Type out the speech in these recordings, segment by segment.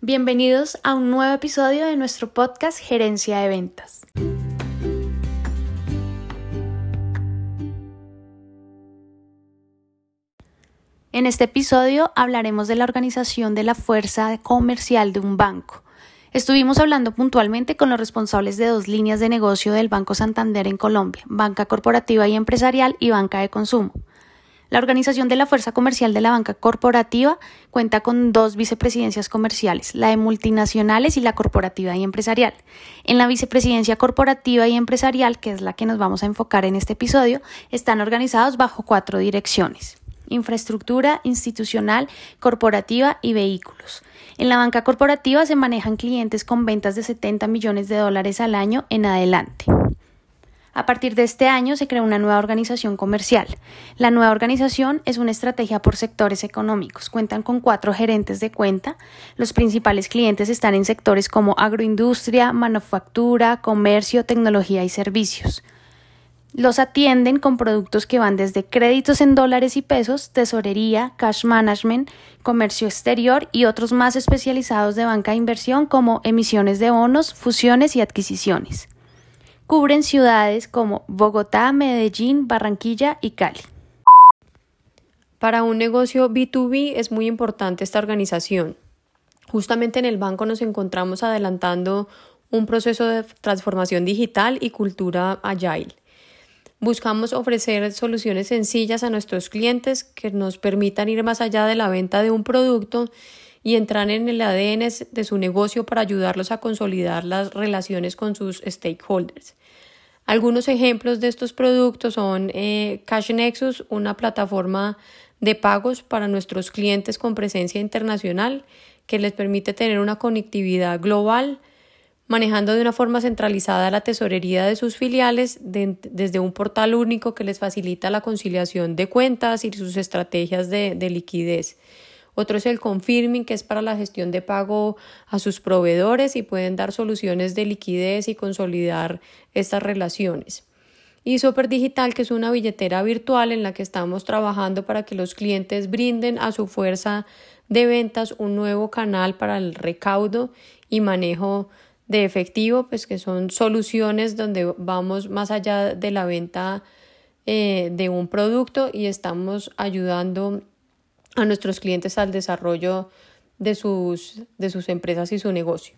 Bienvenidos a un nuevo episodio de nuestro podcast Gerencia de Ventas. En este episodio hablaremos de la organización de la fuerza comercial de un banco. Estuvimos hablando puntualmente con los responsables de dos líneas de negocio del Banco Santander en Colombia, banca corporativa y empresarial y banca de consumo. La organización de la fuerza comercial de la banca corporativa cuenta con dos vicepresidencias comerciales, la de multinacionales y la corporativa y empresarial. En la vicepresidencia corporativa y empresarial, que es la que nos vamos a enfocar en este episodio, están organizados bajo cuatro direcciones infraestructura institucional, corporativa y vehículos. En la banca corporativa se manejan clientes con ventas de 70 millones de dólares al año en adelante. A partir de este año se creó una nueva organización comercial. La nueva organización es una estrategia por sectores económicos. Cuentan con cuatro gerentes de cuenta. Los principales clientes están en sectores como agroindustria, manufactura, comercio, tecnología y servicios. Los atienden con productos que van desde créditos en dólares y pesos, tesorería, cash management, comercio exterior y otros más especializados de banca de inversión como emisiones de bonos, fusiones y adquisiciones cubren ciudades como Bogotá, Medellín, Barranquilla y Cali. Para un negocio B2B es muy importante esta organización. Justamente en el banco nos encontramos adelantando un proceso de transformación digital y cultura agile. Buscamos ofrecer soluciones sencillas a nuestros clientes que nos permitan ir más allá de la venta de un producto y entrar en el ADN de su negocio para ayudarlos a consolidar las relaciones con sus stakeholders. Algunos ejemplos de estos productos son eh, Cash Nexus, una plataforma de pagos para nuestros clientes con presencia internacional que les permite tener una conectividad global, manejando de una forma centralizada la tesorería de sus filiales desde un portal único que les facilita la conciliación de cuentas y sus estrategias de liquidez. Otro es el confirming, que es para la gestión de pago a sus proveedores y pueden dar soluciones de liquidez y consolidar estas relaciones. Y Super Digital, que es una billetera virtual en la que estamos trabajando para que los clientes brinden a su fuerza de ventas un nuevo canal para el recaudo y manejo de efectivo, pues que son soluciones donde vamos más allá de la venta eh, de un producto y estamos ayudando a nuestros clientes al desarrollo de sus, de sus empresas y su negocio.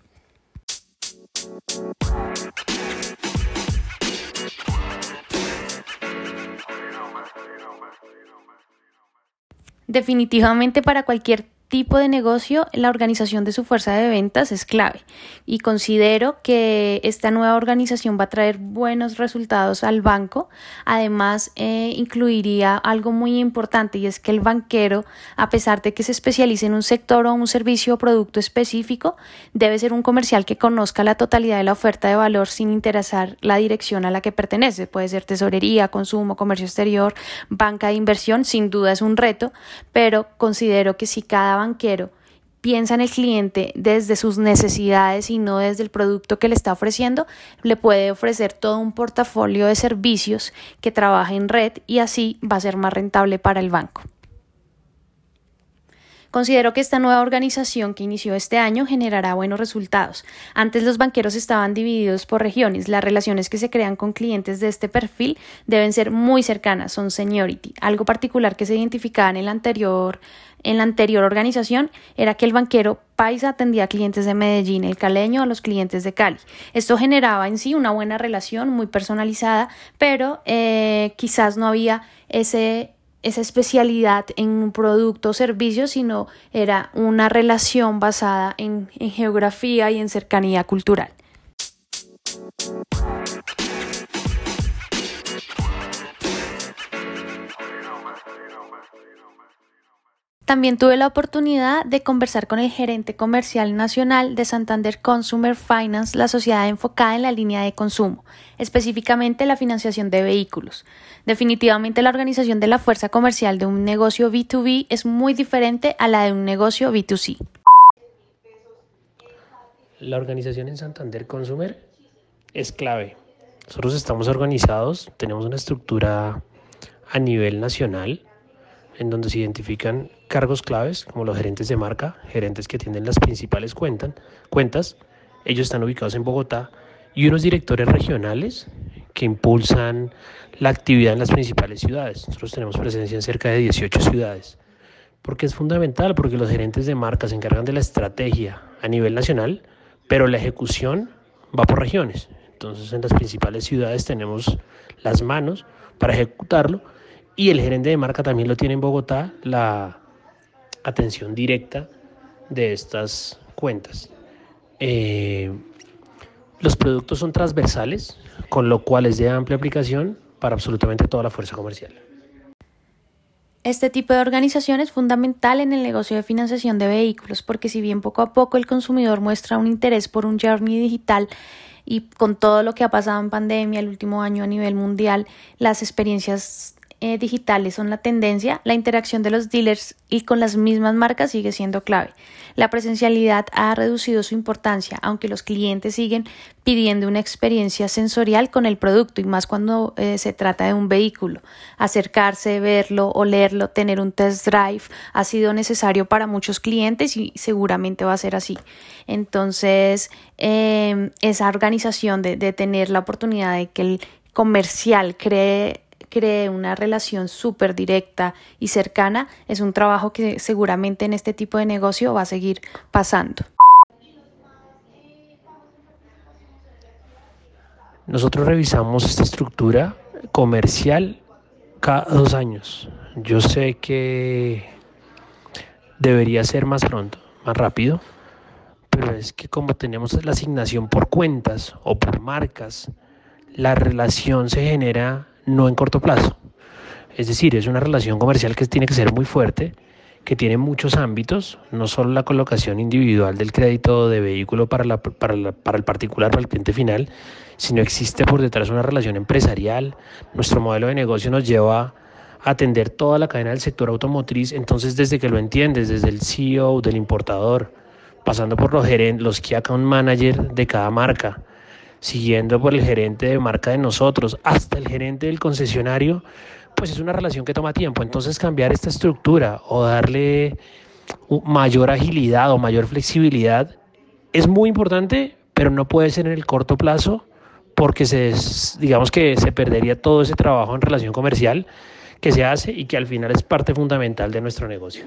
Definitivamente para cualquier tipo de negocio, la organización de su fuerza de ventas es clave y considero que esta nueva organización va a traer buenos resultados al banco. Además, eh, incluiría algo muy importante y es que el banquero, a pesar de que se especialice en un sector o un servicio o producto específico, debe ser un comercial que conozca la totalidad de la oferta de valor sin interesar la dirección a la que pertenece. Puede ser tesorería, consumo, comercio exterior, banca de inversión, sin duda es un reto, pero considero que si cada banquero piensa en el cliente desde sus necesidades y no desde el producto que le está ofreciendo, le puede ofrecer todo un portafolio de servicios que trabaja en red y así va a ser más rentable para el banco. Considero que esta nueva organización que inició este año generará buenos resultados. Antes los banqueros estaban divididos por regiones. Las relaciones que se crean con clientes de este perfil deben ser muy cercanas, son seniority. Algo particular que se identificaba en el anterior en la anterior organización era que el banquero paisa atendía a clientes de Medellín, el caleño a los clientes de Cali. Esto generaba en sí una buena relación muy personalizada, pero eh, quizás no había ese esa especialidad en un producto o servicio, sino era una relación basada en, en geografía y en cercanía cultural. También tuve la oportunidad de conversar con el gerente comercial nacional de Santander Consumer Finance, la sociedad enfocada en la línea de consumo, específicamente la financiación de vehículos. Definitivamente la organización de la fuerza comercial de un negocio B2B es muy diferente a la de un negocio B2C. La organización en Santander Consumer es clave. Nosotros estamos organizados, tenemos una estructura a nivel nacional en donde se identifican cargos claves como los gerentes de marca, gerentes que atienden las principales cuentas, cuentas. Ellos están ubicados en Bogotá y unos directores regionales que impulsan la actividad en las principales ciudades. Nosotros tenemos presencia en cerca de 18 ciudades. Porque es fundamental, porque los gerentes de marca se encargan de la estrategia a nivel nacional, pero la ejecución va por regiones. Entonces en las principales ciudades tenemos las manos para ejecutarlo y el gerente de marca también lo tiene en Bogotá, la atención directa de estas cuentas. Eh, los productos son transversales, con lo cual es de amplia aplicación para absolutamente toda la fuerza comercial. Este tipo de organización es fundamental en el negocio de financiación de vehículos porque si bien poco a poco el consumidor muestra un interés por un journey digital y con todo lo que ha pasado en pandemia el último año a nivel mundial, las experiencias eh, digitales son la tendencia, la interacción de los dealers y con las mismas marcas sigue siendo clave. La presencialidad ha reducido su importancia, aunque los clientes siguen pidiendo una experiencia sensorial con el producto y más cuando eh, se trata de un vehículo. Acercarse, verlo, olerlo, tener un test drive ha sido necesario para muchos clientes y seguramente va a ser así. Entonces, em, esa organización de, de tener la oportunidad de que el comercial cree cree una relación súper directa y cercana, es un trabajo que seguramente en este tipo de negocio va a seguir pasando. Nosotros revisamos esta estructura comercial cada dos años. Yo sé que debería ser más pronto, más rápido, pero es que como tenemos la asignación por cuentas o por marcas, la relación se genera no en corto plazo. Es decir, es una relación comercial que tiene que ser muy fuerte, que tiene muchos ámbitos, no solo la colocación individual del crédito de vehículo para, la, para, para el particular, para el cliente final, sino existe por detrás una relación empresarial. Nuestro modelo de negocio nos lleva a atender toda la cadena del sector automotriz, entonces desde que lo entiendes, desde el CEO, del importador, pasando por los gerentes, los key account manager de cada marca, siguiendo por el gerente de marca de nosotros hasta el gerente del concesionario, pues es una relación que toma tiempo. Entonces cambiar esta estructura o darle mayor agilidad o mayor flexibilidad es muy importante, pero no puede ser en el corto plazo porque se, digamos que se perdería todo ese trabajo en relación comercial que se hace y que al final es parte fundamental de nuestro negocio.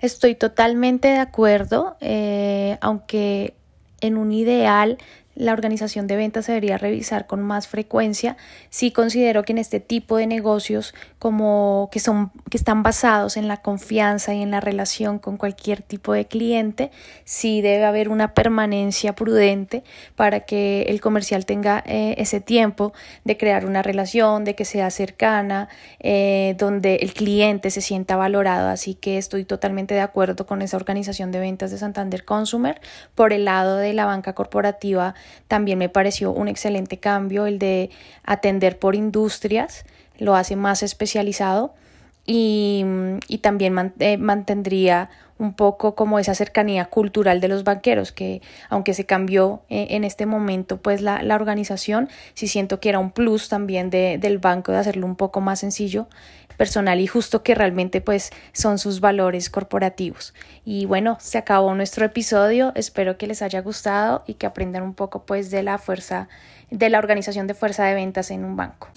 Estoy totalmente de acuerdo, eh, aunque en un ideal la organización de ventas debería revisar con más frecuencia. Sí considero que en este tipo de negocios como que son que están basados en la confianza y en la relación con cualquier tipo de cliente, sí debe haber una permanencia prudente para que el comercial tenga eh, ese tiempo de crear una relación, de que sea cercana, eh, donde el cliente se sienta valorado. Así que estoy totalmente de acuerdo con esa organización de ventas de Santander Consumer por el lado de la banca corporativa también me pareció un excelente cambio el de atender por industrias, lo hace más especializado y, también eh, mantendría un poco como esa cercanía cultural de los banqueros, que aunque se cambió eh, en este momento pues la, organización, sí siento que era un plus también del banco de hacerlo un poco más sencillo personal y justo que realmente pues son sus valores corporativos. Y bueno, se acabó nuestro episodio, espero que les haya gustado y que aprendan un poco pues de la fuerza, de la organización de fuerza de ventas en un banco.